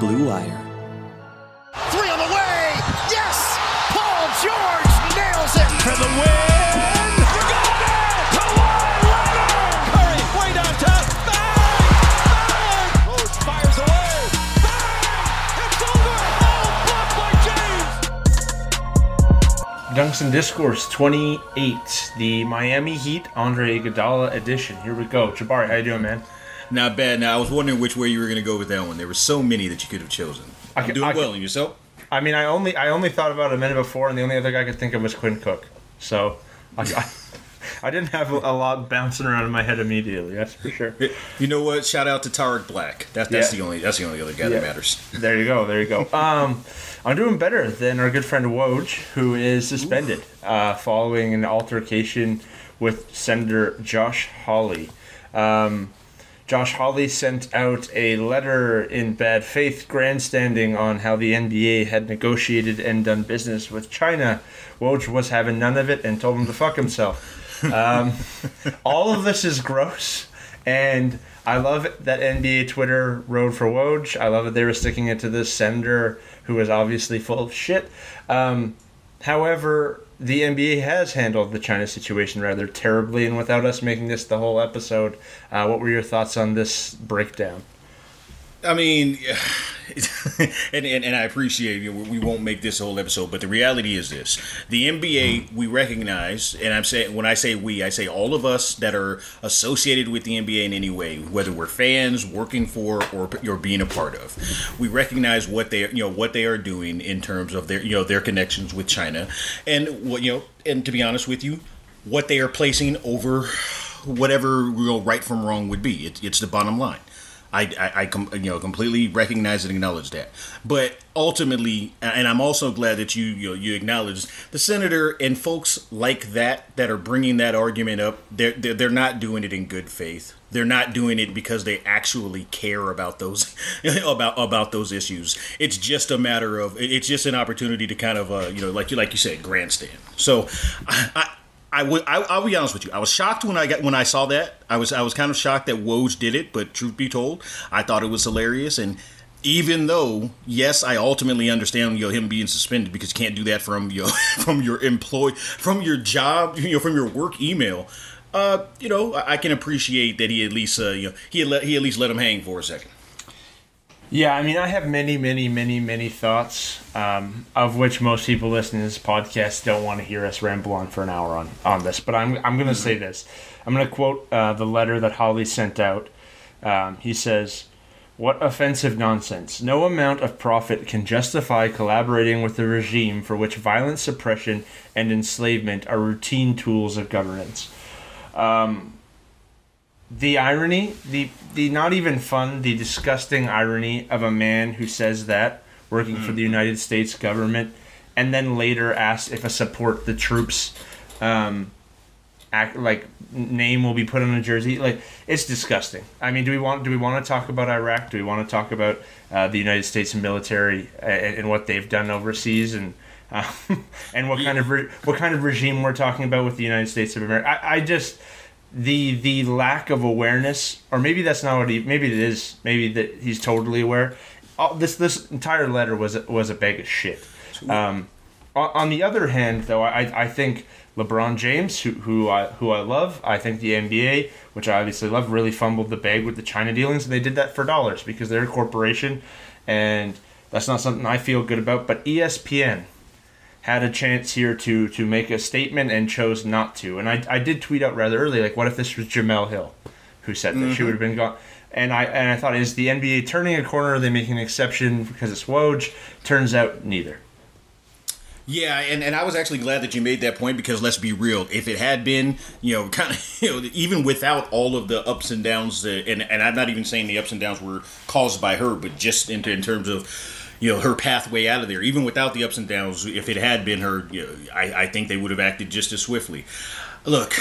Blue Wire. Three on the way. Yes! Paul George nails it for the win. You got it! Kawhi Leonard! Curry way down top. Bang! Bang! Oh, Rhodes fires away. Bang! It's over. Oh, blocked by James. Dunks and Discourse 28, the Miami Heat Andre Iguodala edition. Here we go. Jabari, how you doing, man? Not bad. Now I was wondering which way you were going to go with that one. There were so many that you could have chosen. I, doing I, well. And yourself? I mean, I only I only thought about it a minute before, and the only other guy I could think of was Quinn Cook. So I, I, I didn't have a lot bouncing around in my head immediately. That's for sure. You know what? Shout out to Tarik Black. That, that's yeah. the only that's the only other guy yeah. that matters. There you go. There you go. Um, I'm doing better than our good friend Woj, who is suspended uh, following an altercation with Senator Josh Hawley. Um, Josh Hawley sent out a letter in bad faith grandstanding on how the NBA had negotiated and done business with China. Woj was having none of it and told him to fuck himself. Um, all of this is gross, and I love that NBA Twitter rode for Woj. I love that they were sticking it to this senator who was obviously full of shit. Um, however, the NBA has handled the China situation rather terribly, and without us making this the whole episode, uh, what were your thoughts on this breakdown? I mean, and, and, and I appreciate you. We won't make this a whole episode, but the reality is this: the NBA we recognize, and I'm saying when I say we, I say all of us that are associated with the NBA in any way, whether we're fans, working for, or you're being a part of. We recognize what they you know what they are doing in terms of their you know their connections with China, and what you know, and to be honest with you, what they are placing over whatever real right from wrong would be. It, it's the bottom line. I, I, I com, you know completely recognize and acknowledge that. But ultimately, and I'm also glad that you you, know, you acknowledge the senator and folks like that that are bringing that argument up. They're, they're they're not doing it in good faith. They're not doing it because they actually care about those about about those issues. It's just a matter of it's just an opportunity to kind of uh, you know like you like you said grandstand. So I, I would. I, will be honest with you. I was shocked when I got when I saw that. I was. I was kind of shocked that Woj did it. But truth be told, I thought it was hilarious. And even though, yes, I ultimately understand you know, him being suspended because you can't do that from you know, from your employee, from your job, you know, from your work email. Uh, you know, I, I can appreciate that he at least uh, you know he let he at least let him hang for a second. Yeah, I mean, I have many, many, many, many thoughts, um, of which most people listening to this podcast don't want to hear us ramble on for an hour on, on this. But I'm, I'm going to say this. I'm going to quote uh, the letter that Hawley sent out. Um, he says, What offensive nonsense. No amount of profit can justify collaborating with a regime for which violent suppression and enslavement are routine tools of governance. Um, the irony, the the not even fun, the disgusting irony of a man who says that working mm. for the United States government, and then later asks if a support the troops, um, act like name will be put on a jersey. Like it's disgusting. I mean, do we want do we want to talk about Iraq? Do we want to talk about uh, the United States military and, and, what they've done overseas and uh, and what kind of re- what kind of regime we're talking about with the United States of America? I, I just the the lack of awareness, or maybe that's not what he. Maybe it is. Maybe that he's totally aware. All, this this entire letter was was a bag of shit. Um, on, on the other hand, though, I I think LeBron James, who who I who I love. I think the NBA, which I obviously love, really fumbled the bag with the China dealings, and they did that for dollars because they're a corporation, and that's not something I feel good about. But ESPN had a chance here to to make a statement and chose not to. And I, I did tweet out rather early, like, what if this was Jemele Hill who said that she would have been gone? And I and I thought, is the NBA turning a corner? Are they making an exception because it's Woj? Turns out neither. Yeah, and, and I was actually glad that you made that point because let's be real, if it had been, you know, kind of, you know, even without all of the ups and downs, uh, and and I'm not even saying the ups and downs were caused by her, but just in, in terms of, you know, her pathway out of there, even without the ups and downs, if it had been her, you know, I, I think they would have acted just as swiftly. Look,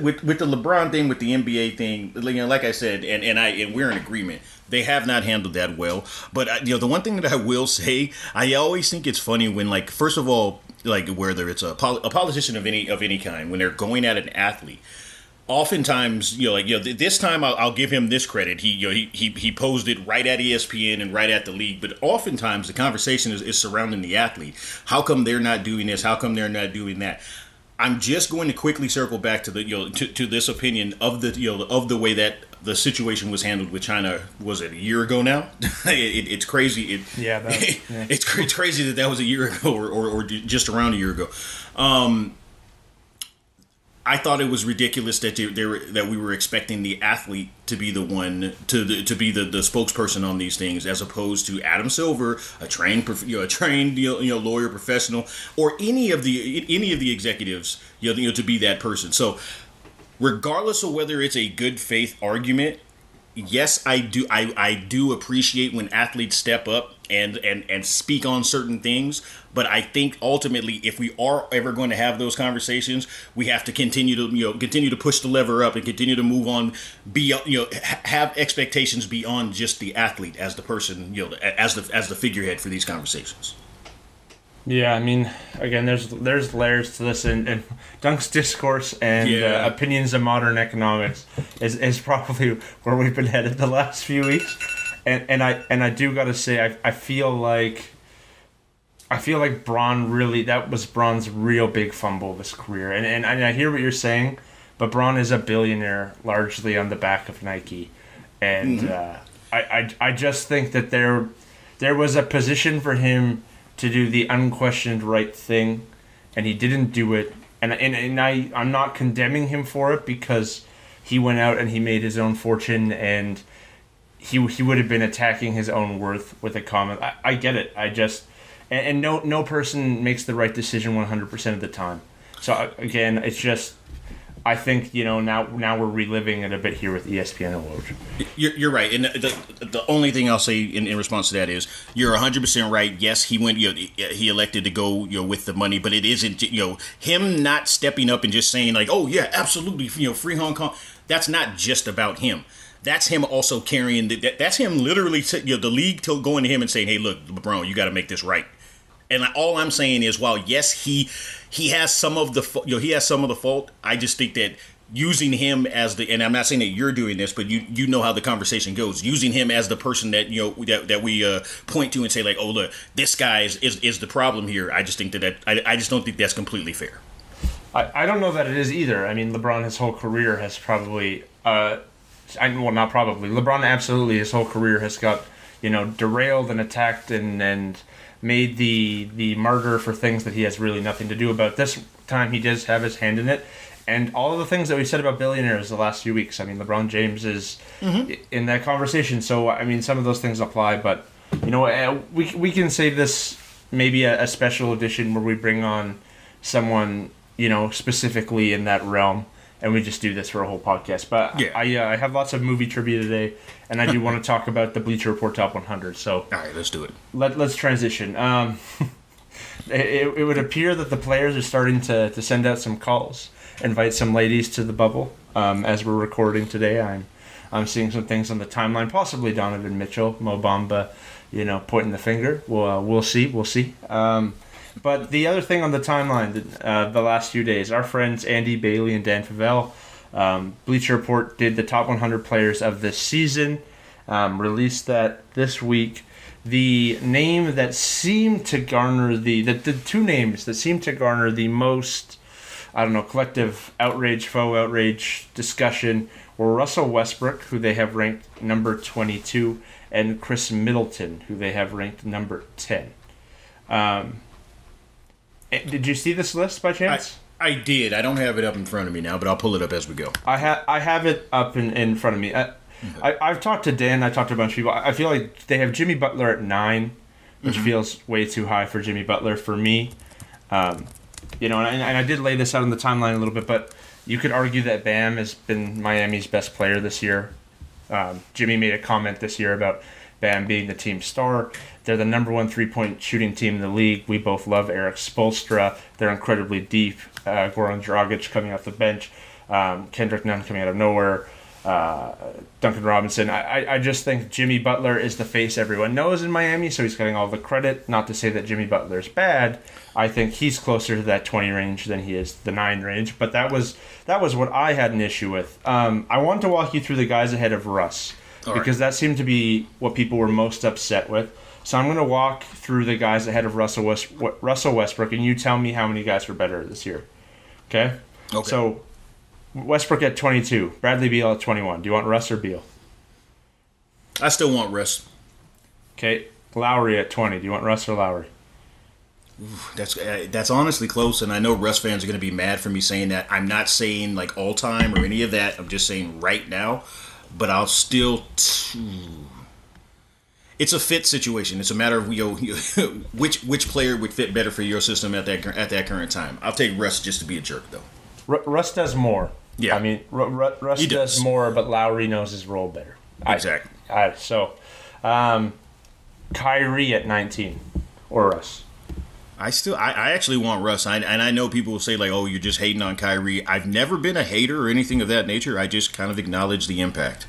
with with the LeBron thing, with the NBA thing, you know, like I said, and, and I and we're in agreement. They have not handled that well. But uh, you know, the one thing that I will say, I always think it's funny when, like, first of all, like whether it's a, pol- a politician of any of any kind, when they're going at an athlete, oftentimes, you know, like you know, th- this time I'll, I'll give him this credit. He, you know, he, he he posed it right at ESPN and right at the league. But oftentimes the conversation is, is surrounding the athlete. How come they're not doing this? How come they're not doing that? I'm just going to quickly circle back to the you know to, to this opinion of the you know of the way that the situation was handled with China. Was it a year ago now? it, it's crazy. It, Yeah, that- yeah. it's, it's crazy that that was a year ago or, or, or just around a year ago. Um, I thought it was ridiculous that they, they were, that we were expecting the athlete to be the one to the, to be the, the spokesperson on these things, as opposed to Adam Silver, a trained you know, a trained you know, lawyer professional, or any of the any of the executives you know, you know to be that person. So, regardless of whether it's a good faith argument, yes, I do I, I do appreciate when athletes step up and, and and speak on certain things, but I think ultimately if we are ever going to have those conversations, we have to continue to you know continue to push the lever up and continue to move on be you know have expectations beyond just the athlete as the person, you know, as the as the figurehead for these conversations. Yeah, I mean, again, there's there's layers to this, and, and Dunk's discourse and Yeah. uh, opinions of modern economics is, is probably where we've been headed the last few weeks, and and I and I do gotta say, I, I feel like I feel like Braun really that was Braun's real big fumble of his career, and and, and I hear what you're saying, but Braun is a billionaire largely on the back of Nike, and uh, I, I I just think that there there was a position for him to do the unquestioned right thing, and he didn't do it. And and, and I I'm not condemning him for it because he went out and he made his own fortune and he he would have been attacking his own worth with a comment. I, I get it. I just and, and no no person makes the right decision 100% of the time. So again, it's just I think you know now now we're reliving it a bit here with ESPN and. You're, you're right, and the, the the only thing I'll say in, in response to that is you're 100 percent right. Yes, he went. You know, he elected to go you know with the money, but it isn't you know him not stepping up and just saying like, oh yeah, absolutely, you know, free Hong Kong. That's not just about him. That's him also carrying. The, that, that's him literally, t- you know, the league to going to him and saying, hey, look, LeBron, you got to make this right. And all I'm saying is, while yes, he he has some of the you know he has some of the fault. I just think that using him as the and I'm not saying that you're doing this, but you you know how the conversation goes. Using him as the person that you know that, that we uh, point to and say like, oh look, this guy is, is is the problem here. I just think that, that I, I just don't think that's completely fair. I, I don't know that it is either. I mean, LeBron, his whole career has probably, uh, I, well, not probably. LeBron, absolutely, his whole career has got, you know, derailed and attacked and and made the the martyr for things that he has really nothing to do about. This time, he does have his hand in it, and all of the things that we said about billionaires the last few weeks. I mean, LeBron James is i- in that conversation. So I mean, some of those things apply, but you know, uh, we we can save this maybe a, a special edition where we bring on someone you know specifically in that realm and we just do this for a whole podcast. But Yeah. i uh, i have lots of movie trivia today and i do want to talk about the bleacher report top 100 so All right, let's do it. let, let's transition. Um it, it would appear that the players are starting to, to send out some calls invite some ladies to the bubble. Um, as we're recording today i'm i'm seeing some things on the timeline possibly donovan mitchell mo bamba you know pointing the finger. We'll, uh, we'll see we'll see. Um, but the other thing on the timeline uh, the last few days our friends andy bailey and dan favale um, bleacher report did the top 100 players of this season um, released that this week the name that seemed to garner the, the the two names that seemed to garner the most I don't know, collective outrage, faux outrage discussion were Russell Westbrook, who they have ranked number 22, and Khris Middleton, who they have ranked number 10. Um, did you see this list by chance? I did. I don't have it up in front of me now, but I'll pull it up as we go. I, have I have it up in, in front of me. I, I, I've talked to Dan. I talked to a bunch of people. I I feel like they have Jimmy Butler at nine, which feels way too high for Jimmy Butler for me. Um, you know, and I, and I did lay this out on the timeline a little bit, but you could argue that Bam has been Miami's best player this year. Um, Jimmy made a comment this year about Bam being the team star. They're the number one three point shooting team in the league. We both love Erik Spoelstra. They're incredibly deep. Uh, Goran Dragic coming off the bench. Um, Kendrick Nunn coming out of nowhere. Uh, Duncan Robinson. I, I, I just think Jimmy Butler is the face everyone knows in Miami, so he's getting all the credit. Not to say that Jimmy Butler is bad. I think he's closer to that 20 range than he is the 9 range, but that was that was what I had an issue with. Um, I want to walk you through the guys ahead of Russ All right. because that seemed to be what people were most upset with. So I'm going to walk through the guys ahead of Russell West, Russell Westbrook, and you tell me how many guys were better this year. Okay. Okay. So Westbrook at 22, Bradley Beal at 21. Do you want Russ or Beal? I still want Russ. Okay. Lowry at 20. Do you want Russ or Lowry? That's uh, that's honestly close, and I know Russ fans are going to be mad for me saying that. I'm not saying like all time or any of that. I'm just saying right now. But I'll still. T- it's a fit situation. It's a matter of you know, which which player would fit better for your system at that at that current time. I'll take Russ just to be a jerk though. R- Russ does more. Yeah. I mean, R- R- Russ does. does. more, but Lowry knows his role better. I- Exactly. I, so, um, Kyrie at 19 or Russ. I still, I, I actually want Russ, I, and I know people will say like, "Oh, you're just hating on Kyrie." I've never been a hater or anything of that nature. I just kind of acknowledge the impact.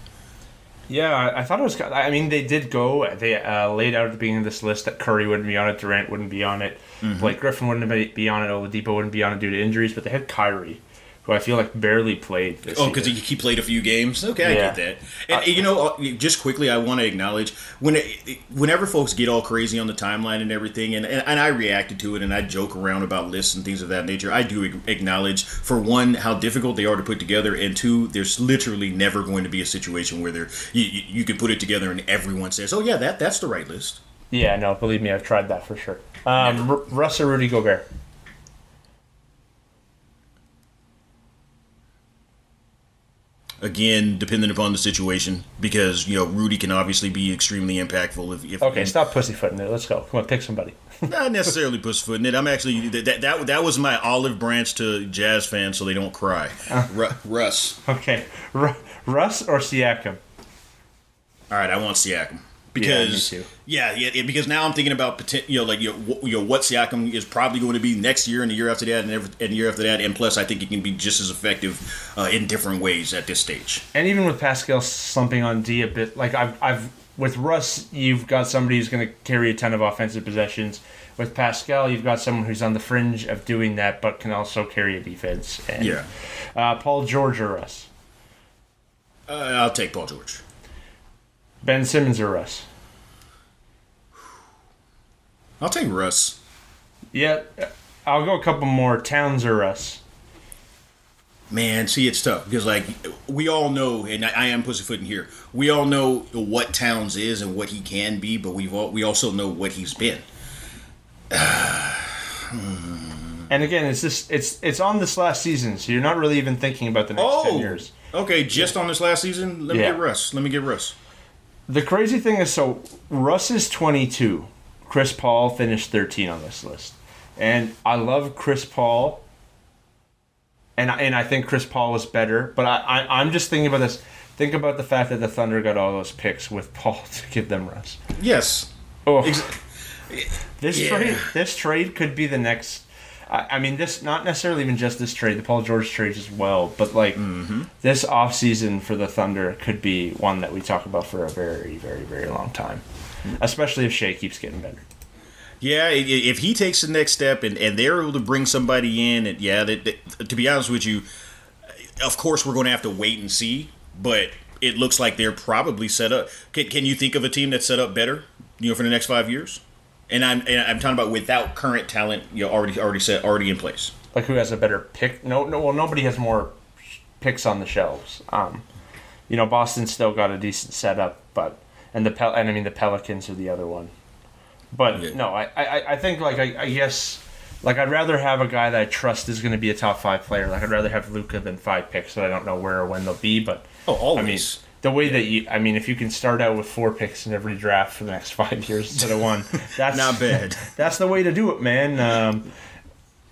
Yeah, I, thought it was. I mean, they did go. They uh, laid out at the beginning of this list that Curry wouldn't be on it, Durant wouldn't be on it, Mm-hmm. Blake Griffin wouldn't be- be on it, Oladipo wouldn't be on it due to injuries, but they had Kyrie, who I feel like barely played. This Oh, because he, he played a few games. Okay, I Yeah. get that. And you know, uh, just quickly, I want to acknowledge when, it, whenever folks get all crazy on the timeline and everything, and, and, and I reacted to it, and I joke around about lists and things of that nature. I do acknowledge, for one, how difficult they are to put together, and two, there's literally never going to be a situation where there you, you, you can put it together and everyone says, "Oh yeah, that that's the right list." Yeah, no, believe me, I've tried that for sure. Um, R- Russ or Rudy Gobert? Again, depending upon the situation, because you know Rudy can obviously be extremely impactful. If, if Okay, stop pussyfooting it. Let's go. Come on, pick somebody. Not necessarily pussyfooting it. I'm actually that, that that was my olive branch to jazz fans, so they don't cry. Uh. Ru- Russ. Okay, R- Russ or Siakam? All right, I want Siakam because yeah, yeah, yeah, because now I'm thinking about you know like you know, you know what Siakam is probably going to be next year and the year after that and every, and the year after that, and plus I think he can be just as effective uh, in different ways at this stage. And even with Pascal slumping on D a bit, like I've, I've with Russ, you've got somebody who's going to carry a ton of offensive possessions. With Pascal, you've got someone who's on the fringe of doing that, but can also carry a defense. And, Yeah, Uh, Paul George or Russ? uh, I'll take Paul George. Ben Simmons or Russ? I'll take Russ. Yeah, I'll go a couple more. Towns or Russ? Man, see, it's tough because like we all know, and I, I am pussyfooting here. We all know what Towns is and what he can be, but we've all, we also know what he's been. And again, it's just it's it's on this last season, so you're not really even thinking about the next ten oh, years. okay, just on this last season. Let me Yeah. get Russ. Let me get Russ. The crazy thing is, so Russ is 22. Chris Paul finished 13 on this list, and I love Chris Paul, and I, and I think Chris Paul was better. But I, I I'm just thinking about this. Think about the fact that the Thunder got all those picks with Paul to give them Russ. Yes. Oh, Ex- this Yeah. trade this trade could be the next. I, I mean, this not necessarily even just this trade, the Paul George trade as well, but like Mm-hmm. this offseason for the Thunder could be one that we talk about for a very, very, very long time, especially if Shai keeps getting better. Yeah, if he takes the next step and, and they're able to bring somebody in, and yeah, that, that- to be honest with you, of course we're going to have to wait and see. But it looks like they're probably set up. Can, can you think of a team that's set up better, you know, for the next five years? And I'm and I'm talking about without current talent, you know, already already set already in place. like who has a better pick. No, no. Well, nobody has more picks on the shelves. Um, you know, Boston still got a decent setup, but and the Pel- and I mean the Pelicans are the other one. But Yeah. no, I, I, I think like I, I guess like I'd rather have a guy that I trust is going to be a top five player. Like I'd rather have Luka than five picks that I don't know where or when they'll be. But Oh, always. I mean, the way that you, I mean, if you can start out with four picks in every draft for the next five years instead of one, that's Not bad. That's the way to do it, man. Um,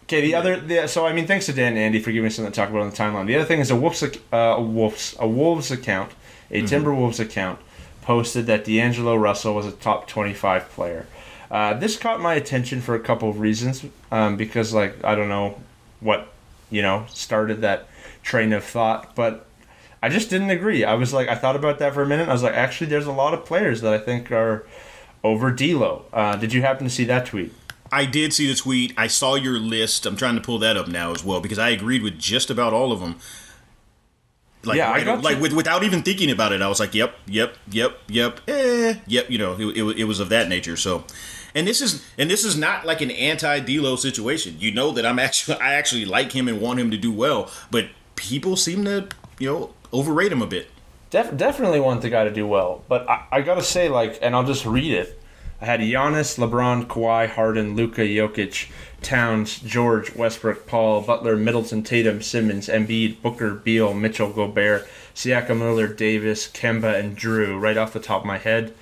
okay, the other, the, so I mean, thanks to Dan and Andy for giving me something to talk about on the timeline. The other thing is a Wolves, uh, a Wolves, a Wolves account, a Timberwolves account, posted that D'Angelo Russell was a top twenty-five player. Uh, this caught my attention for a couple of reasons, um, because like I don't know what you know started that train of thought, but I just didn't agree. I was like, I thought about that for a minute. I was like, actually, there's a lot of players that I think are over D'Lo. Uh, did you happen to see that tweet? I did see the tweet. I saw your list. I'm trying to pull that up now as well because I agreed with just about all of them. Like, Yeah, I right- got like with, without even thinking about it, I was like, "Yep, yep, yep, yep, eh, yep." You know, it, it, it was of that nature. So, and this is and this is not like an anti D'Lo situation. You know that I'm actually I actually like him and want him to do well, but people seem to you know overrate him a bit. Def- definitely want the guy to do well, but I, I gotta say, like, and I'll just read it. I had Giannis, LeBron, Kawhi, Harden, Luka, Jokic, Towns, George, Westbrook, Paul, Butler, Middleton, Tatum, Simmons, Embiid, Booker, Beal, Mitchell, Gobert, Siakam, Miller, Davis, Kemba, and Drew. Right off the top of my head,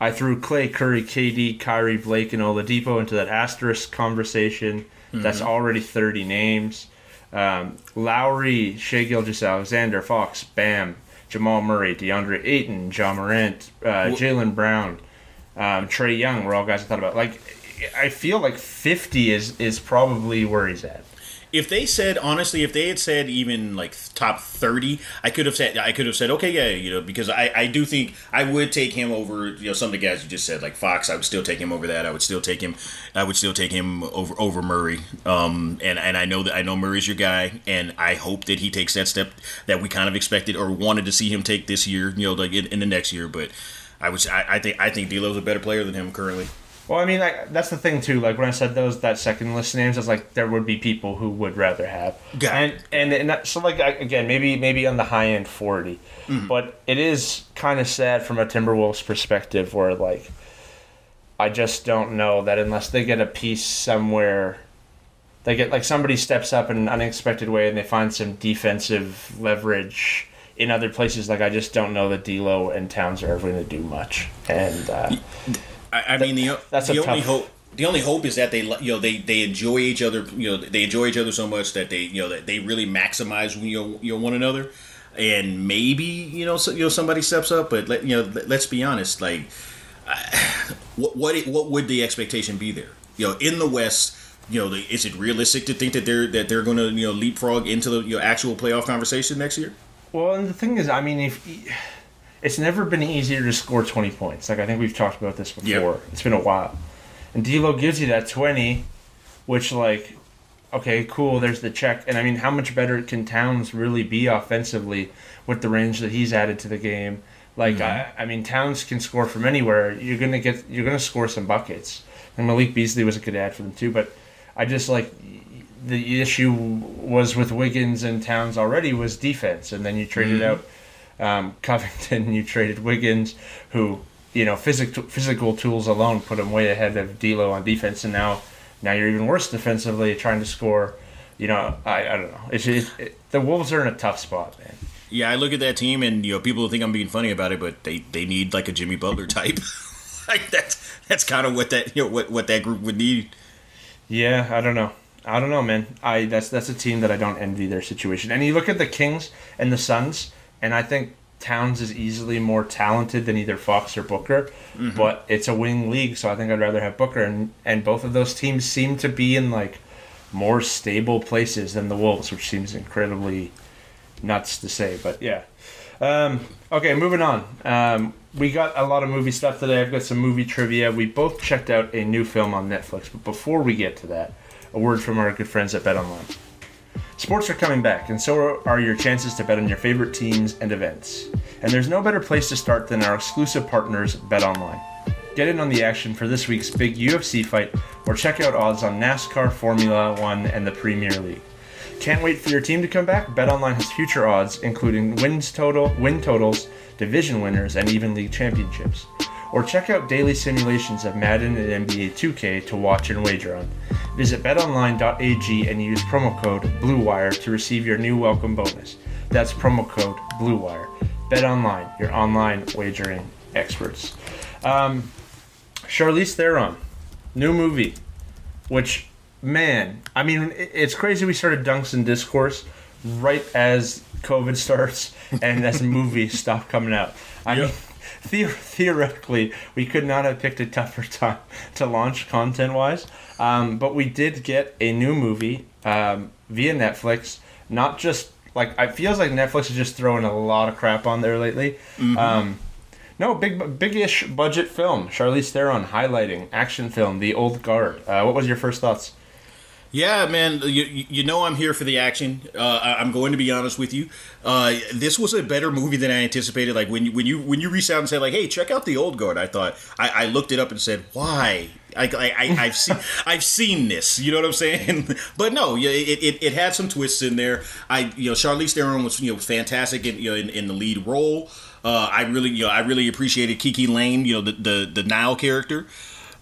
I threw Klay, Curry, KD, Kyrie, Blake, and Oladipo into that asterisk conversation. Mm-hmm. That's already thirty names. Um, Lowry, Shai Gilgeous, Alexander, Fox, Bam, Jamal Murray, DeAndre Ayton, John Morant, uh, Jaylen Brown, um, Trae Young were all guys I thought about. Like, I feel like 50 is is probably where he's at. If they said honestly, if they had said even like top thirty, I could have said I could have said okay, yeah, you know, because I, I do think I would take him over you know some of the guys you just said like Fox. I would still take him over that. I would still take him. I would still take him over over Murray. Um, and and I know that I know Murray's your guy, and I hope that he takes that step that we kind of expected or wanted to see him take this year. You know, like in, in the next year, but. I would. I, I think. I think D'Lo's a better player than him currently. Well, I mean, like, that's the thing too. Like when I said those that second list names, I was like, there would be people who would rather have. Got and it. and and that, so like I, again, maybe maybe on the high end 40 but it is kind of sad from a Timberwolves perspective, where like I just don't know that unless they get a piece somewhere. They get like somebody steps up in an unexpected way and they find some defensive leverage in other places. Like I just don't know that D'Lo and Towns are ever going to do much. And uh, I, I mean, the that's the a only tough- hope. The only hope is that they, you know, they, they enjoy each other. You know, they enjoy each other so much that they, you know, that they really maximize you know, you know one another. And maybe you know, so, you know, somebody steps up. But let you know, let, let's be honest. Like, I, what what it- what would the expectation be there? You know, in the West, you know, the, is it realistic to think that they're that they're going to you know leapfrog into the you know, actual playoff conversation next year? Well, and the thing is, I mean, if it's never been easier to score twenty points. Like I think we've talked about this before. Yep. It's been a while, and D'Lo gives you that twenty, which like, okay, cool. There's the check, and I mean, how much better can Towns really be offensively with the range that he's added to the game? Like, mm-hmm. I, I mean, Towns can score from anywhere. You're gonna get, you're gonna score some buckets. And Malik Beasley was a good ad for them too, but I just like the issue was with Wiggins and Towns already was defense, and then you traded mm-hmm. out um, Covington, you traded Wiggins, who you know physical physical tools alone put him way ahead of D'Lo on defense, and now now you're even worse defensively, trying to score. You know, I, I don't know. It's, it's it, the Wolves are in a tough spot, man. Yeah, I look at that team, and you know, people think I'm being funny about it, but they, they need like a Jimmy Butler type. like that's that's kind of what that you know what, what that group would need. Yeah, I don't know. I don't know, man. I that's that's a team that I don't envy their situation. And you look at the Kings and the Suns, and I think Towns is easily more talented than either Fox or Booker, but it's a wing league, so I think I'd rather have Booker. And and both of those teams seem to be in like more stable places than the Wolves, which seems incredibly nuts to say. But yeah. Um, okay, moving on. Um, we got a lot of movie stuff today. I've got some movie trivia. We both checked out a new film on Netflix, but before we get to that, a word from our good friends at BetOnline. Sports are coming back, and so are your chances to bet on your favorite teams and events. And there's no better place to start than our exclusive partners, BetOnline. Get in on the action for this week's big UFC fight, or check out odds on NASCAR, Formula One, and the Premier League. Can't wait for your team to come back? BetOnline has future odds, including wins total, win totals, division winners, and even league championships. Or check out daily simulations of Madden and NBA 2K to watch and wager on. Visit betonline.ag and use promo code BLUEWIRE to receive your new welcome bonus. That's promo code BLUEWIRE. BetOnline, your online wagering experts. Um, Charlize Theron, new movie, which man, I mean, it's crazy. We started Dunks and Discourse right as COVID starts and as movies stop coming out. I mean, the- theoretically, we could not have picked a tougher time to launch content wise. Um, but we did get a new movie um, via Netflix. Not just like it feels like Netflix is just throwing a lot of crap on there lately. Um, no, big, big-ish budget film. Charlize Theron highlighting action film, The Old Guard. Uh, what was your first thoughts? Yeah, man, you, you know I'm here for the action. Uh, I'm going to be honest with you. Uh, this was a better movie than I anticipated. Like when you when you when you reached out and said like, "Hey, check out the old guard," I thought I, I looked it up and said, "Why?" I, I, I've seen I've seen this. You know what I'm saying? but no, yeah, it, it, it had some twists in there. I you know Charlize Theron was you know fantastic in you know in, in the lead role. Uh, I really you know I really appreciated KiKi Layne. You know the the the Nile character.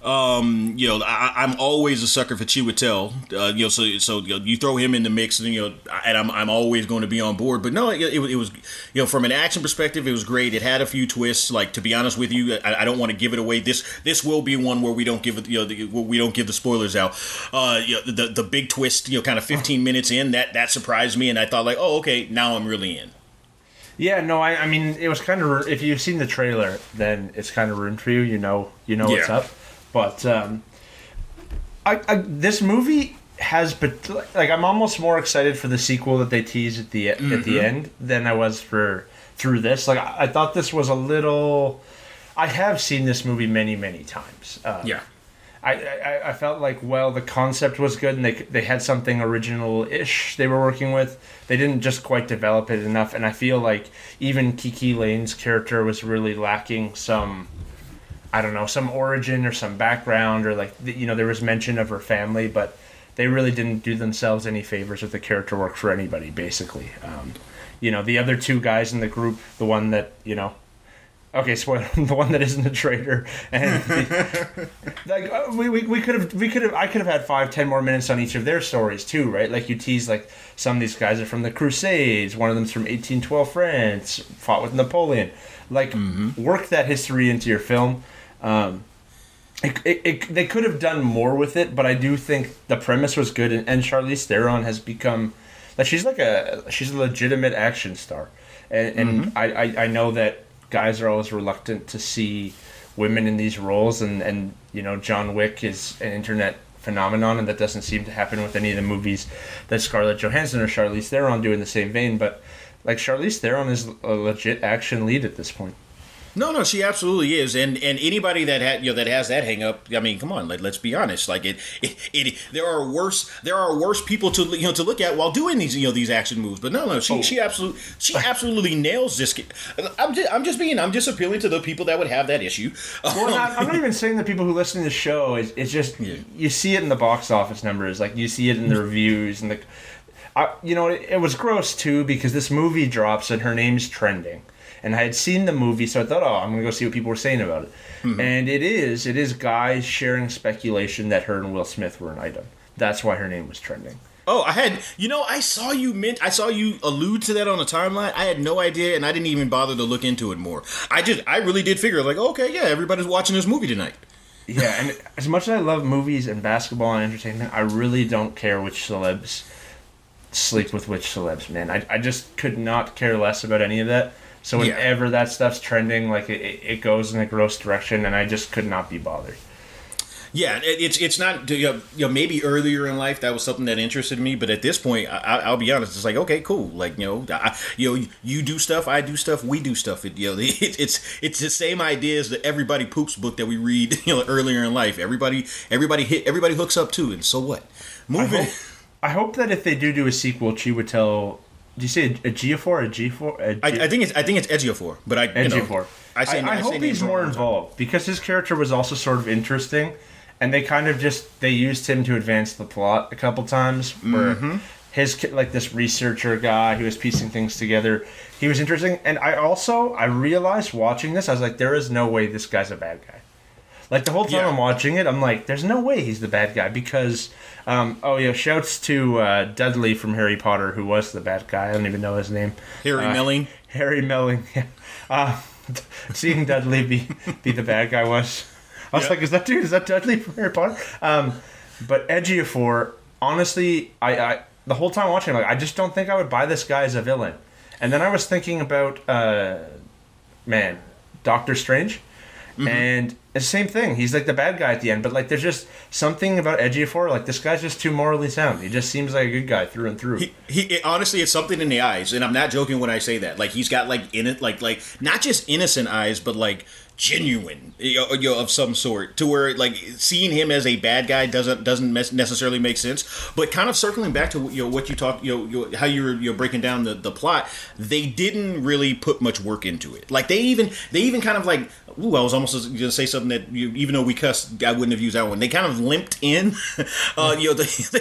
Um, you know, I, I'm always a sucker for Chiwetel. Uh, you know, so so you, know, you throw him in the mix, and you know, and I'm, I'm always going to be on board. But no, it, it, it was, you know, from an action perspective, it was great. It had a few twists. Like to be honest with you, I, I don't want to give it away. This this will be one where we don't give it, you know, the, we don't give the spoilers out. Uh, you know, the the big twist, you know, kind of 15 minutes in, that that surprised me, and I thought like, oh, okay, now I'm really in. Yeah, no, I, I mean, it was kind of. If you've seen the trailer, then it's kind of ruined for you. You know, you know what's up. But um, I, I this movie has, but like, I'm almost more excited for the sequel that they tease at the at the end than I was for through this. Like, I, I thought this was a little. I have seen this movie many, many times. Um, I, I, I felt like well the concept was good and they they had something original ish they were working with they didn't just quite develop it enough and I feel like even KiKi Layne's character was really lacking some I don't know some origin or some background or like you know there was mention of her family but they really didn't do themselves any favors with the character work for anybody basically. Um, you know the other two guys in the group the one that you know okay spoiler the one that isn't a traitor and the, like uh, we, we, we could have we could have I could have had five ten more minutes on each of their stories too right? Like you tease like some of these guys are from the Crusades one of them's from 1812 France fought with Napoleon. Like work that history into your film um, it, it, it, they could have done more with it but I do think the premise was good and, and Charlize Theron has become like she's like a she's a legitimate action star. And, and I, I, I know that guys are always reluctant to see women in these roles and and you know John Wick is an internet phenomenon and that doesn't seem to happen with any of the movies that Scarlett Johansson or Charlize Theron do in the same vein but like Charlize Theron is a legit action lead at this point No, no, she absolutely is, and and anybody that had you know that has that hang up, I mean, come on, let, let's be honest. Like it, it, it, there are worse, there are worse people to you know to look at while doing these you know these action moves. But no, no, she she absolutely she absolutely nails this. I'm just I'm just being I'm just appealing to the people that would have that issue. Well, Um, not, I'm not even saying the people who listen to the show. It's, it's just Yeah. you see it in the box office numbers, like you see it in the reviews and the. I, you know, it, it was gross too because this movie drops and her name's trending, and I had seen the movie, so I thought, oh, I'm gonna go see what people were saying about it, mm-hmm. and it is it is guys sharing speculation that her and Will Smith were an item. That's why her name was trending. Oh, I had you know I saw you meant I saw you allude to that on the timeline. I had no idea, and I didn't even bother to look into it more. I just I really did figure like okay, yeah, everybody's watching this movie tonight. Yeah, and as much as I love movies and basketball and entertainment, I really don't care which celebs sleep with which celebs, man. I, I just could not care less about any of that. So Yeah. whenever that stuff's trending, like it, it goes in a gross direction, and I just could not be bothered. Yeah, it, it's it's not you know, you know maybe earlier in life that was something that interested me, but at this point, I, I- I'll be honest, it's like okay, cool, like you know, I, you know, you do stuff, I do stuff, we do stuff. It, you know, it, it's it's the same idea as the Everybody Poops book that we read, you know, earlier in life. Everybody everybody hit everybody hooks up too, and so what? I Moving. hope, I hope that if they do do a sequel, she would tell. Do you say a, a G4, a G4, a G, I, I think it's I think it's Ejiofor, but I you know, Ejiofor. I say I, I, say hope he's more all the time. involved because his character was also sort of interesting, and they kind of just they used him to advance the plot a couple times. Where Mm-hmm. his like this researcher guy who was piecing things together, he was interesting. And I also I realized watching this, I was like, there is no way this guy's a bad guy. Like the whole time Yeah. I'm watching it, I'm like, there's no way he's the bad guy because, um, oh yeah, shouts to uh, Dudley from Harry Potter who was the bad guy. I don't even know his name. Harry Uh, Melling. Harry Melling. Yeah. Uh, seeing Dudley be be the bad guy was. I was Yeah. like, is that dude? Is that Dudley from Harry Potter? Um, but Ejiofor, honestly, I, I the whole time watching, like, I just don't think I would buy this guy as a villain. And then I was thinking about, uh, man, Doctor Strange, Mm-hmm. and it's the same thing. He's like the bad guy at the end, but like, there's just something about Ejiofor. Like, this guy's just too morally sound. He just seems like a good guy through and through. He, he it, honestly, it's something in the eyes, and I'm not joking when I say that. Like he's got like in it, like like not just innocent eyes, but like genuine, you know, of some sort. To where like seeing him as a bad guy doesn't doesn't necessarily make sense. But kind of circling back to you know what you talked, you know, you, how you were you're breaking down the the plot. They didn't really put much work into it. Like they even they even kind of like. Ooh, I was almost going to say something that you, even though we cussed, I wouldn't have used that one. They kind of limped in, uh, you know, they,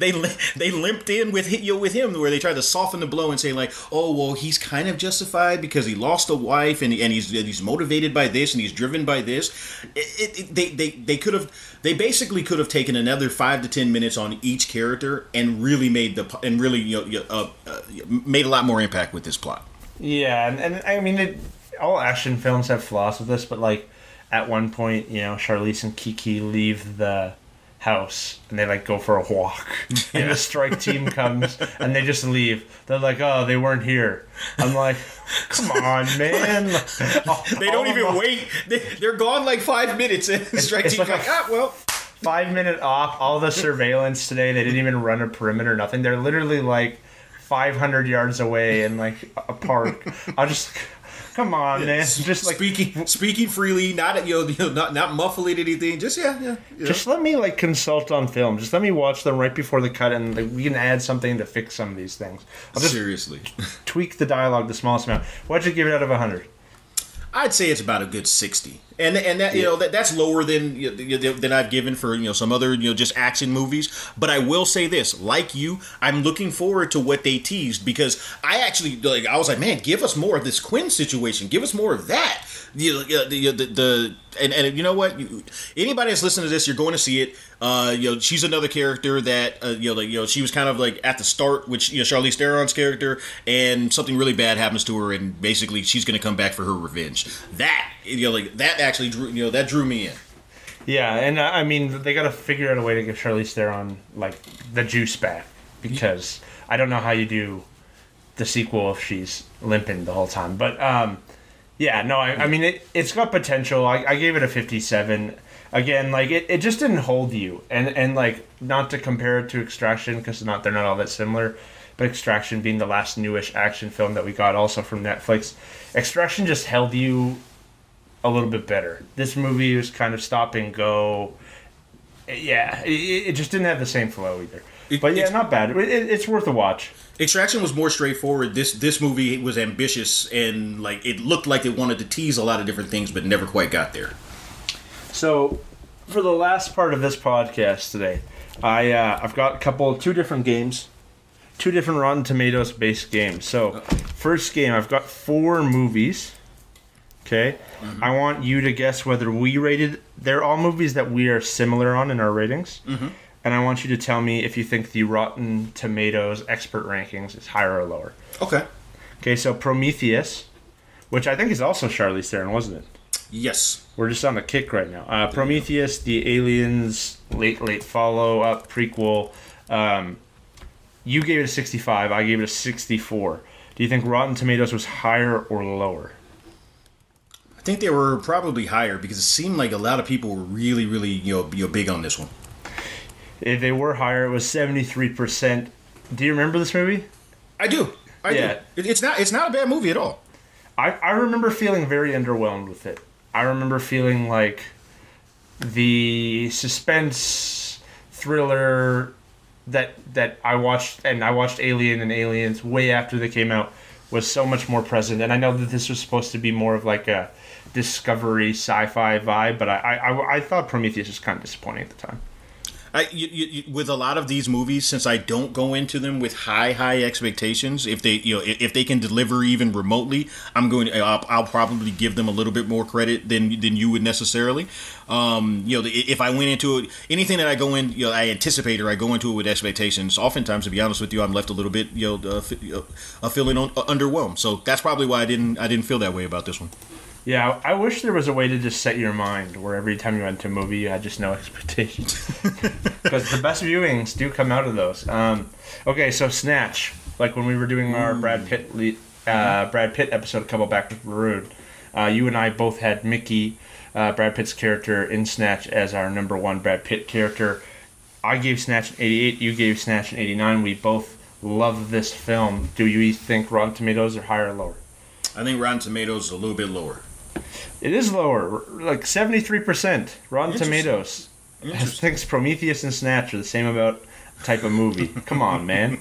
they, they they limped in with you know, with him, where they tried to soften the blow and say like, oh well, he's kind of justified because he lost a wife and, and he's he's motivated by this and he's driven by this. It, it, they they they could have they basically could have taken another five to ten minutes on each character and really made the and really you know, uh, uh, made a lot more impact with this plot. Yeah, and, and I mean, it, all action films have flaws with this, but like at one point, you know, Charlize and Kiki leave the house and they like go for a walk, and the strike team comes and they just leave. They're like, oh, they weren't here. I'm like, come on, man. They don't even wait. They, they're gone like five minutes, and the strike it's team's like like, ah, well. Five minute off. All the surveillance today, they didn't even run a perimeter, nothing. They're literally like 500 yards away in like a park. I just, come on, man. Just like speaking speaking freely, not you know, not not muffling anything. Just yeah, yeah. Just let me like consult on film. Just let me watch them right before the cut, and like, we can add something to fix some of these things. I'll just seriously. tweak the dialogue the smallest amount. What'd you give it out of hundred? I'd say it's about a good sixty, and and that you know that that's lower than you know, than I've given for you know some other you know just action movies. But I will say this, like you, I'm looking forward to what they teased because I actually like I was like, man, give us more of this Quynh situation, give us more of that. You the, the, the and, and you know what, you, anybody that's listening to this, you're going to see it. Uh, you know, she's another character that uh, you know, like you know, she was kind of like at the start, which you know, Charlize Theron's character, and something really bad happens to her, and basically she's going to come back for her revenge. That you know, like that actually drew you know that drew me in. Yeah, and uh, I mean they got to figure out a way to get Charlize Theron like the juice back because I don't know how you do the sequel if she's limping the whole time. But um, yeah, no, I, I mean it, it's got potential. I, I gave it a fifty-seven. Again, like it, it just didn't hold you, and and like not to compare it to Extraction because not they're not all that similar. But Extraction being the last newish action film that we got also from Netflix, Extraction just held you a little bit better. This movie was kind of stop and go. Yeah, it, it just didn't have the same flow either. It- but yeah, it's- not bad. It, it- it's worth a watch. Extraction was more straightforward. This this movie was ambitious and like it looked like it wanted to tease a lot of different things, but never quite got there. So, for the last part of this podcast today, I uh, I've got a couple, two different games, two different Rotten Tomatoes based games. So, first game, I've got four movies. Okay, I want you to guess whether we rated. They're all movies that we are similar on in our ratings, and I want you to tell me if you think the Rotten Tomatoes expert rankings is higher or lower. Okay. Okay, so Prometheus, which I think is also Charlize Theron, wasn't it? Yes. We're just on the kick right now. Uh, Prometheus, the Aliens, late late follow up prequel. Um, you gave it a 65. I gave it a 64. Do you think Rotten Tomatoes was higher or lower? I think they were probably higher because it seemed like a lot of people were really, really, you know, you know big on this one. If they were higher, it was 73%. Do you remember this movie? I do. I Yeah. do. It's not. It's not a bad movie at all. I, I remember feeling very underwhelmed with it. I remember feeling like the suspense thriller that that I watched and I watched Alien and Aliens way after they came out was so much more present. And I know that this was supposed to be more of like a discovery sci-fi vibe, but I I, I, I thought Prometheus was kind of disappointing at the time. I, you, you, with a lot of these movies, since I don't go into them with high, high expectations, if they, you know, if they can deliver even remotely, I'm going. To, I'll, I'll probably give them a little bit more credit than than you would necessarily. Um, you know, if I went into it, anything that I go in, you know, I anticipate or I go into it with expectations. Oftentimes, to be honest with you, I'm left a little bit, you know, uh, uh, feeling un- uh, underwhelmed. So that's probably why I didn't, I didn't feel that way about this one. Yeah, I wish there was a way to just set your mind where every time you went to a movie, you had just no expectations. Because the best viewings do come out of those. Um, okay, so Snatch, like when we were doing our Brad Pitt uh, Brad Pitt episode a couple back with Rude, uh, you and I both had Mickey, uh, Brad Pitt's character in Snatch, as our number one Brad Pitt character. I gave Snatch an 88, you gave Snatch an 89. We both love this film. Do you think Rotten Tomatoes are higher or lower? I think Rotten Tomatoes is a little bit lower. It is lower, like seventy three percent. Rotten Tomatoes thinks Prometheus and Snatch are the same about type of movie. Come on, man.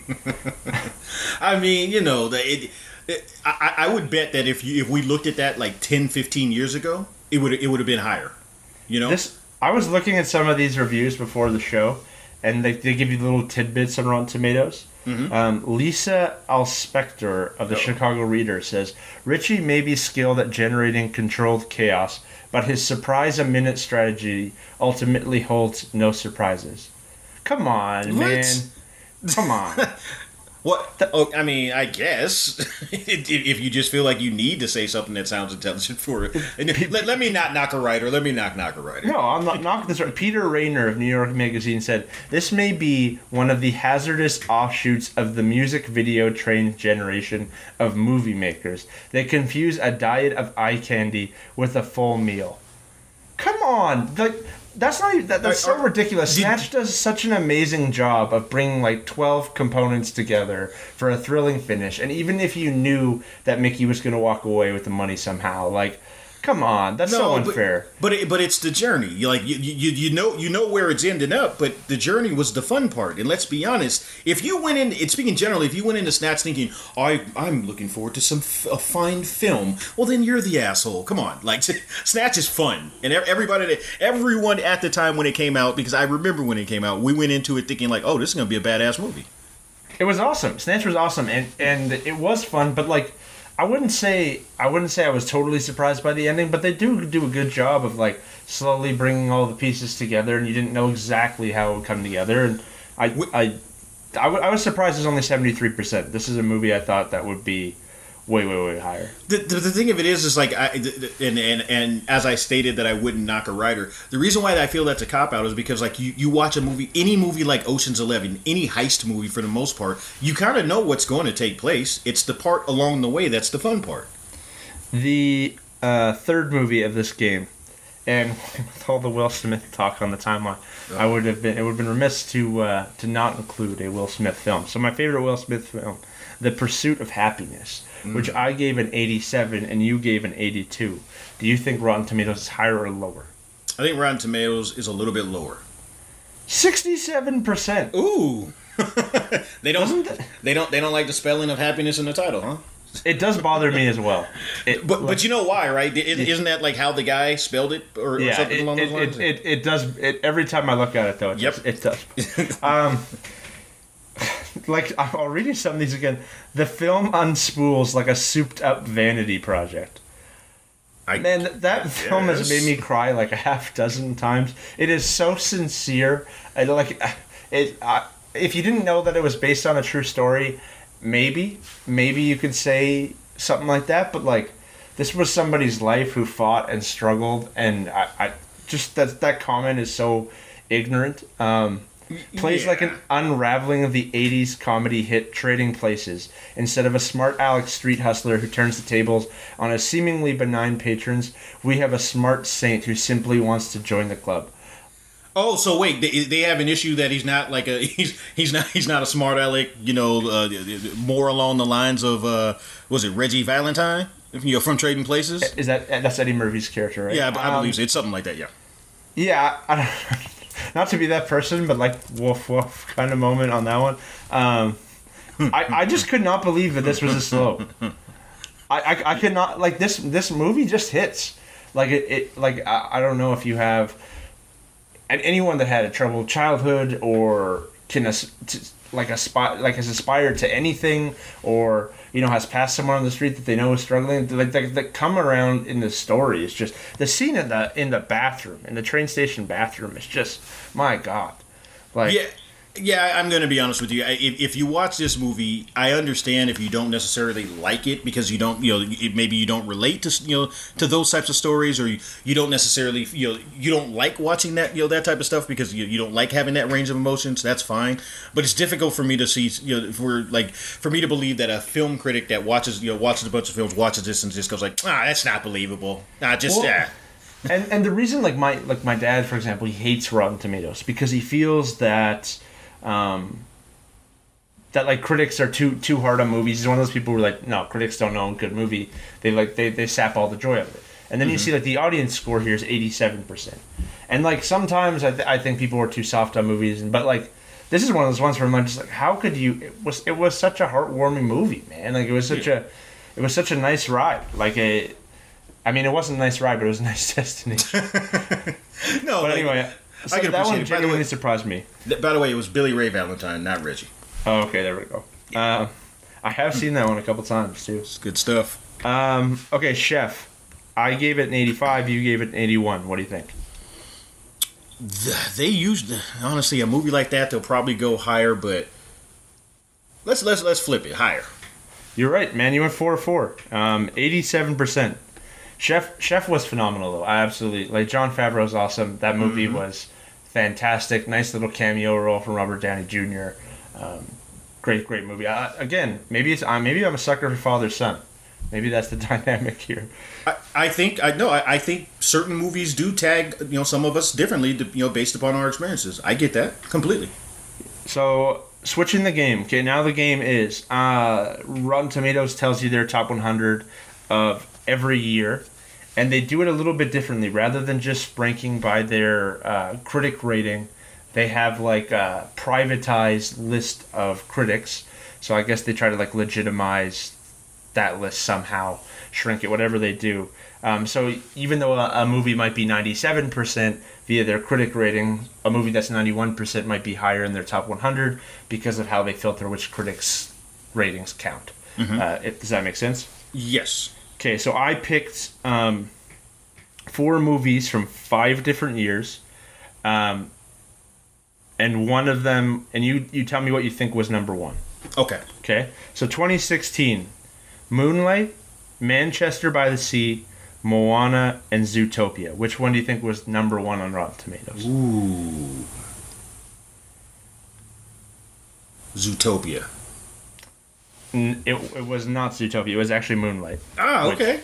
I mean, you know, the, it, it, I, I would bet that if you if we looked at that like 10, 15 years ago, it would it would have been higher. You know, This I was looking at some of these reviews before the show, and they, they give you little tidbits on Rotten Tomatoes. Um, Lisa Alspector of the Chicago Reader says Ritchie may be skilled at generating controlled chaos, but his surprise a minute strategy ultimately holds no surprises. Come on, What? man. Come on. what? Oh, I mean, I guess if you just feel like you need to say something that sounds intelligent for it, let, let me not knock a writer. Let me not knock a writer. No, I'm not knocking this. Peter Rainer of New York Magazine said this may be one of the hazardous offshoots of the music video trained generation of movie makers. They confuse a diet of eye candy with a full meal. Come on, like that's not even, that, that's so Are- are- ridiculous. did- Snatch does such an amazing job of bringing like 12 components together for a thrilling finish. And even if you knew that Mickey was going to walk away with the money somehow, like come on, that's so unfair. But it, but it's the journey. You like you, you you know you know where it's ending up, but the journey was the fun part. And let's be honest, if you went in, it's speaking generally, if you went into Snatch thinking, I I'm looking forward to some f- a fine film, well then you're the asshole. Come on, like Snatch is fun, and everybody, that- everyone at the time when it came out, because I remember when it came out, we went into it thinking like, oh, this is gonna be a badass movie. It was awesome. Snatch was awesome, and and it was fun. But like, I wouldn't say I wouldn't say I was totally surprised by the ending. But they do do a good job of like slowly bringing all the pieces together, and you didn't know exactly how it would come together. And I I I, w- I was surprised it was only seventy three percent. This is a movie I thought that would be way way way higher. The, the, the thing of it is, is like, I, and, and and as I stated that I wouldn't knock a writer. The reason why I feel that's a cop out is because like you, you watch a movie, any movie like Ocean's Eleven, any heist movie for the most part, you kind of know what's going to take place. It's the part along the way that's the fun part. The uh, third movie of this game, and with all the Will Smith talk on the timeline, I would have been it would have been remiss to uh, to not include a Will Smith film. So my favorite Will Smith film, The Pursuit of Happyness, which I gave an 87 and you gave an 82. Do you think Rotten Tomatoes is higher or lower? I think Rotten Tomatoes is a little bit lower. 67%. Ooh, they don't that- they don't they don't like the spelling of happiness in the title, huh? It does bother me as well. It, But but you know why, right? Isn't that like how the guy spelled it, or, or yeah, something it, along it, those lines? it, it, does. It, every time I look at it, though, it, Yep. does, it does. um, like I'm reading some of these again. The film unspools like a souped-up vanity project. I, Man, th- that film has made me cry like a half dozen times. It is so sincere. I like it. Uh, if you didn't know that it was based on a true story, maybe, maybe you could say something like that. But like, this was somebody's life who fought and struggled, and I, I just that that comment is so ignorant. Um, plays like an unraveling of the 80s comedy hit Trading Places instead of a smart Alex street hustler who turns the tables on a seemingly benign patrons we have a smart saint who simply wants to join the club Oh, so wait, they, they have an issue that he's not like a he's he's not he's not a smart aleck, you know, uh, more along the lines of uh, was it Reggie Valentine, you know, from Trading Places? is that that's Eddie Murphy's character right Yeah, I, I Um, believe so. It's something like that. Yeah. yeah I don't, not to be that person but like woof woof kind of moment on that one. Um, I, I just could not believe that this was a slow I, I, I could not like this this movie just hits. Like it, it like I, I don't know if you have and anyone that had a troubled childhood or can as, like aspire like has aspired to anything or you know has passed someone on the street that they know is struggling. Like that, that come around in the story is just the scene in the in the bathroom in the train station bathroom is just my god. Like Yeah, yeah. I'm going to be honest with you. I- If, if you watch this movie, I understand if you don't necessarily like it because you don't, you know, it- maybe you don't relate to, you know, to those types of stories, or you, you don't necessarily, you know, you don't like watching that, you know, that type of stuff because you, you don't like having that range of emotions. That's fine, but it's difficult for me to see, you know, we're like, for me to believe that a film critic that watches, you know, watches a bunch of films, watches this and just goes like, ah, that's not believable. Nah, just Well, that. and and the reason like my like my dad for example he hates rotten tomatoes because he feels that um that like critics are too too hard on movies. He's one of those people who are like no critics don't know a good movie. They like they, they sap all the joy of it. And then you see like the audience score here is 87% and like sometimes I, th- I think people are too soft on movies and but like this is one of those ones where i'm just like how could you it was it was such a heartwarming movie man. Like it was such a it was such a nice ride. Like a I mean, it wasn't a nice ride, but it was a nice destination. No, But like, anyway, so I can that appreciate one it. By the genuinely way- surprised me. th- by the way, it was Billy Ray Valentine, not Reggie. Oh, okay, there we go. Uh, I have seen that one a couple times too. It's good stuff. Um, okay, Chef. I gave it an 85. You gave it an 81. What do you think? they used honestly a movie like that they'll probably go higher but let's let's let's flip it higher You're right, man. You went four four. Um, 87%. Chef Chef was phenomenal though. I absolutely like Jon Favreau's awesome. That movie Mm-hmm. was fantastic. Nice little cameo role from Robert Downey Jr. Um, great, great movie. Uh, again, maybe it's I, maybe I'm a sucker for father son. Maybe that's the dynamic here. I, I think I know I, I think certain movies do tag you know some of us differently to, you know based upon our experiences I get that completely So switching the game. Okay, now the game is uh, Rotten Tomatoes tells you their top 100 of every year, and they do it a little bit differently. Rather than just ranking by their uh, critic rating, they have like a privatized list of critics. So I guess they try to like legitimize that list somehow, shrink it, whatever they do. Um, so even though a, a movie might be 97% via their critic rating, a movie that's 91% might be higher in their top 100 because of how they filter which critics' ratings count. Uh, it, does that make sense? yes Okay, so I picked um, four movies from five different years, um, and one of them, and you you tell me what you think was number one. okay Okay, so 2016, Moonlight, Manchester by the Sea, Moana, and Zootopia. Which one do you think was number one on Rotten Tomatoes? ooh Zootopia It, it was not Zootopia. It was actually Moonlight, ah Which- okay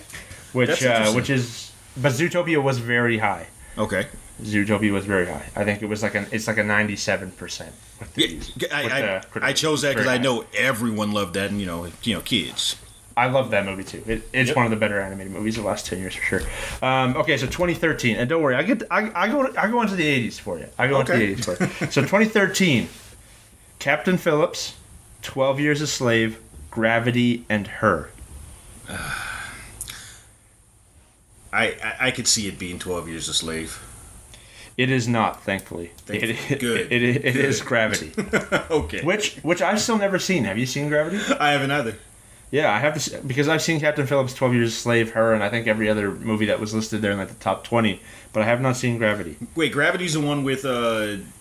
which uh, which is, but Zootopia was very high. okay Zootopia was very high. I think it was like an it's like a 97 percent. I, I, I chose that because I know everyone loved that and you know you know kids I love that movie too. It, it's Yep. one of the better animated movies of the last ten years for sure. Um, okay, so 2013, and don't worry, I get I, I go I go into the 80s for you. I go Okay. into the 80s for you. So 2013, Captain Phillips, 12 Years a Slave, Gravity, and Her. I, I I could see it being Twelve Years a Slave It is not, thankfully. Thankfully. It, Good. It, it, it Good. is Gravity, okay which which I've still never seen. Have you seen Gravity? I haven't either Yeah, I have to see, because I've seen Captain Phillips, Twelve Years a Slave, Her, and I think every other movie that was listed there in like the top twenty. But I have not seen Gravity, wait Gravity's the one with uh,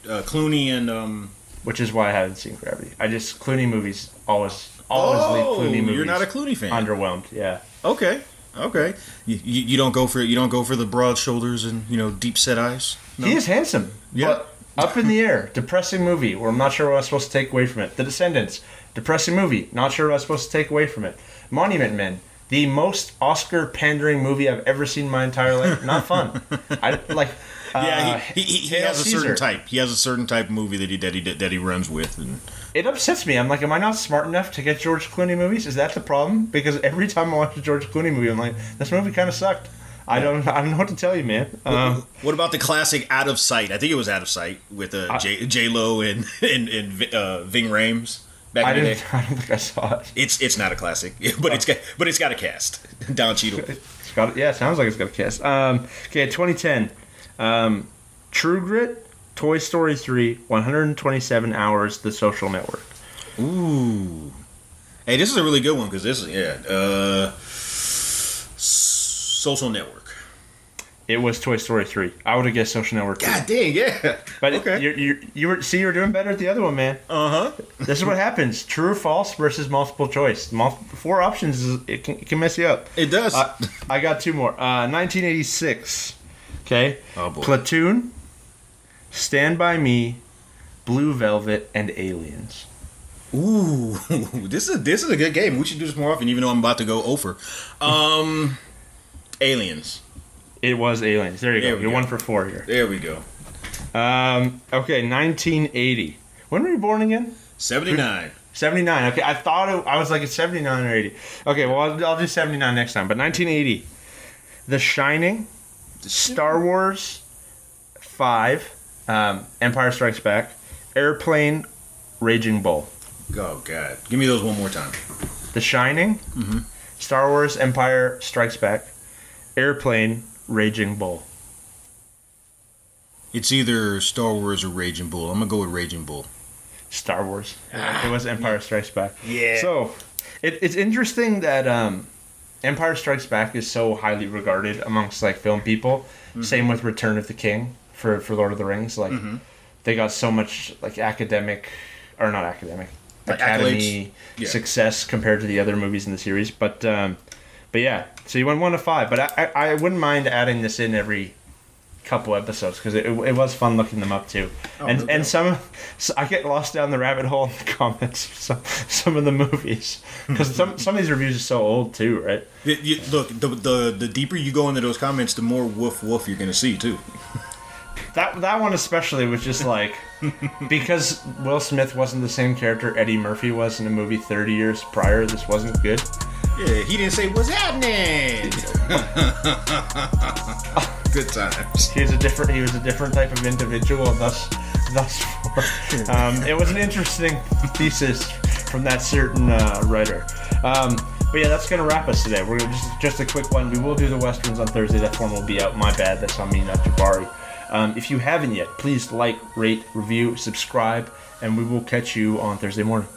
uh Clooney and um which is why I haven't seen Gravity. I just Clooney movies always always leave oh Clooney movies. you're not a Clooney fan underwhelmed. Yeah, Okay. Okay. You, you, you don't go for you don't go for the broad shoulders and you know deep set eyes. No? he is handsome. Yeah. but up in the air, depressing movie. Where I'm not sure what I'm supposed to take away from it. The Descendants, depressing movie. Not sure what I'm supposed to take away from it. Monument Men. The most Oscar pandering movie I've ever seen in my entire life. Not fun. I like. Yeah, uh, he, he, he has a Caesar. certain type. He has a certain type of movie that he that he that he runs with, and It upsets me. I'm like, am I not smart enough to get George Clooney movies? Is that the problem? Because every time I watch a George Clooney movie, I'm like, this movie kind of sucked. I don't, I don't know what to tell you, man. Um, what about the classic Out of Sight? I think it was Out of Sight with uh, J J Lo and and, and uh, Ving Rhames back I in the day. didn't, I don't think I saw it. It's it's not a classic, but it's got but it's got a cast. Don Cheadle. got yeah, sounds like it's got a cast. Um, okay, 2010. Um, True Grit, Toy Story 3, 127 hours, The Social Network. Ooh. Hey, this is a really good one because this is yeah. Uh, social network. It was Toy Story 3. I would have guessed Social Network. too. God dang, yeah. But okay. you you you were see you were doing better at the other one, man. Uh huh. This is what happens: true or false versus multiple choice. Mul- four options is it can, it can mess you up. It does. Uh, I got two more. Uh, 1986. Okay. Oh, boy. Platoon, Stand by Me, Blue Velvet, and Aliens. Ooh, this is this is a good game. We should do this more often, even though I'm about to go over. Um, aliens. It was Aliens. There you There go. You're go. one for four here. There we go. Um, okay, 1980. When were you born again? Seventy nine. 79. Okay, I thought it, I was like it's 79 or 80. Okay, well I'll, I'll do 79 next time. But 1980, The Shining, Star Wars, Five, um, Empire Strikes Back, Airplane, Raging Bull. Oh God, give me those one more time. The Shining, Star Wars, Empire Strikes Back, Airplane, Raging Bull. It's either Star Wars or Raging Bull. I'm gonna go with Raging Bull. Star Wars. it was Empire Strikes Back. Yeah. So, it, it's interesting that um, Empire Strikes Back is so highly regarded amongst like film people. Mm-hmm. Same with Return of the King for for Lord of the Rings. Like, Mm-hmm. they got so much like academic, or not academic, Like Academy? Yeah. success compared to the other movies in the series. But um, but yeah, so you went one to five. But I, I, I wouldn't mind adding this in every couple episodes because it, it was fun looking them up too. Oh, and and some, so I get lost down the rabbit hole in the comments. of Some some of the movies because some some of these reviews are so old too, right? Y- you- look, the, the the deeper you go into those comments, the more woof woof you're gonna see too. That that one especially was just like because Will Smith wasn't the same character Eddie Murphy was in a movie 30 years prior. This wasn't good. Yeah, he didn't say what's happening. Good times. He was a different he was a different type of individual. Thus thus. Um, it was an interesting thesis from that certain uh, writer. Um, but yeah, that's gonna wrap us today. We're gonna just just a quick one. We will do the westerns on Thursday. That form will be out. My bad. That's on me, not Jabari. Um, if you haven't yet, please like, rate, review, subscribe, and we will catch you on Thursday morning.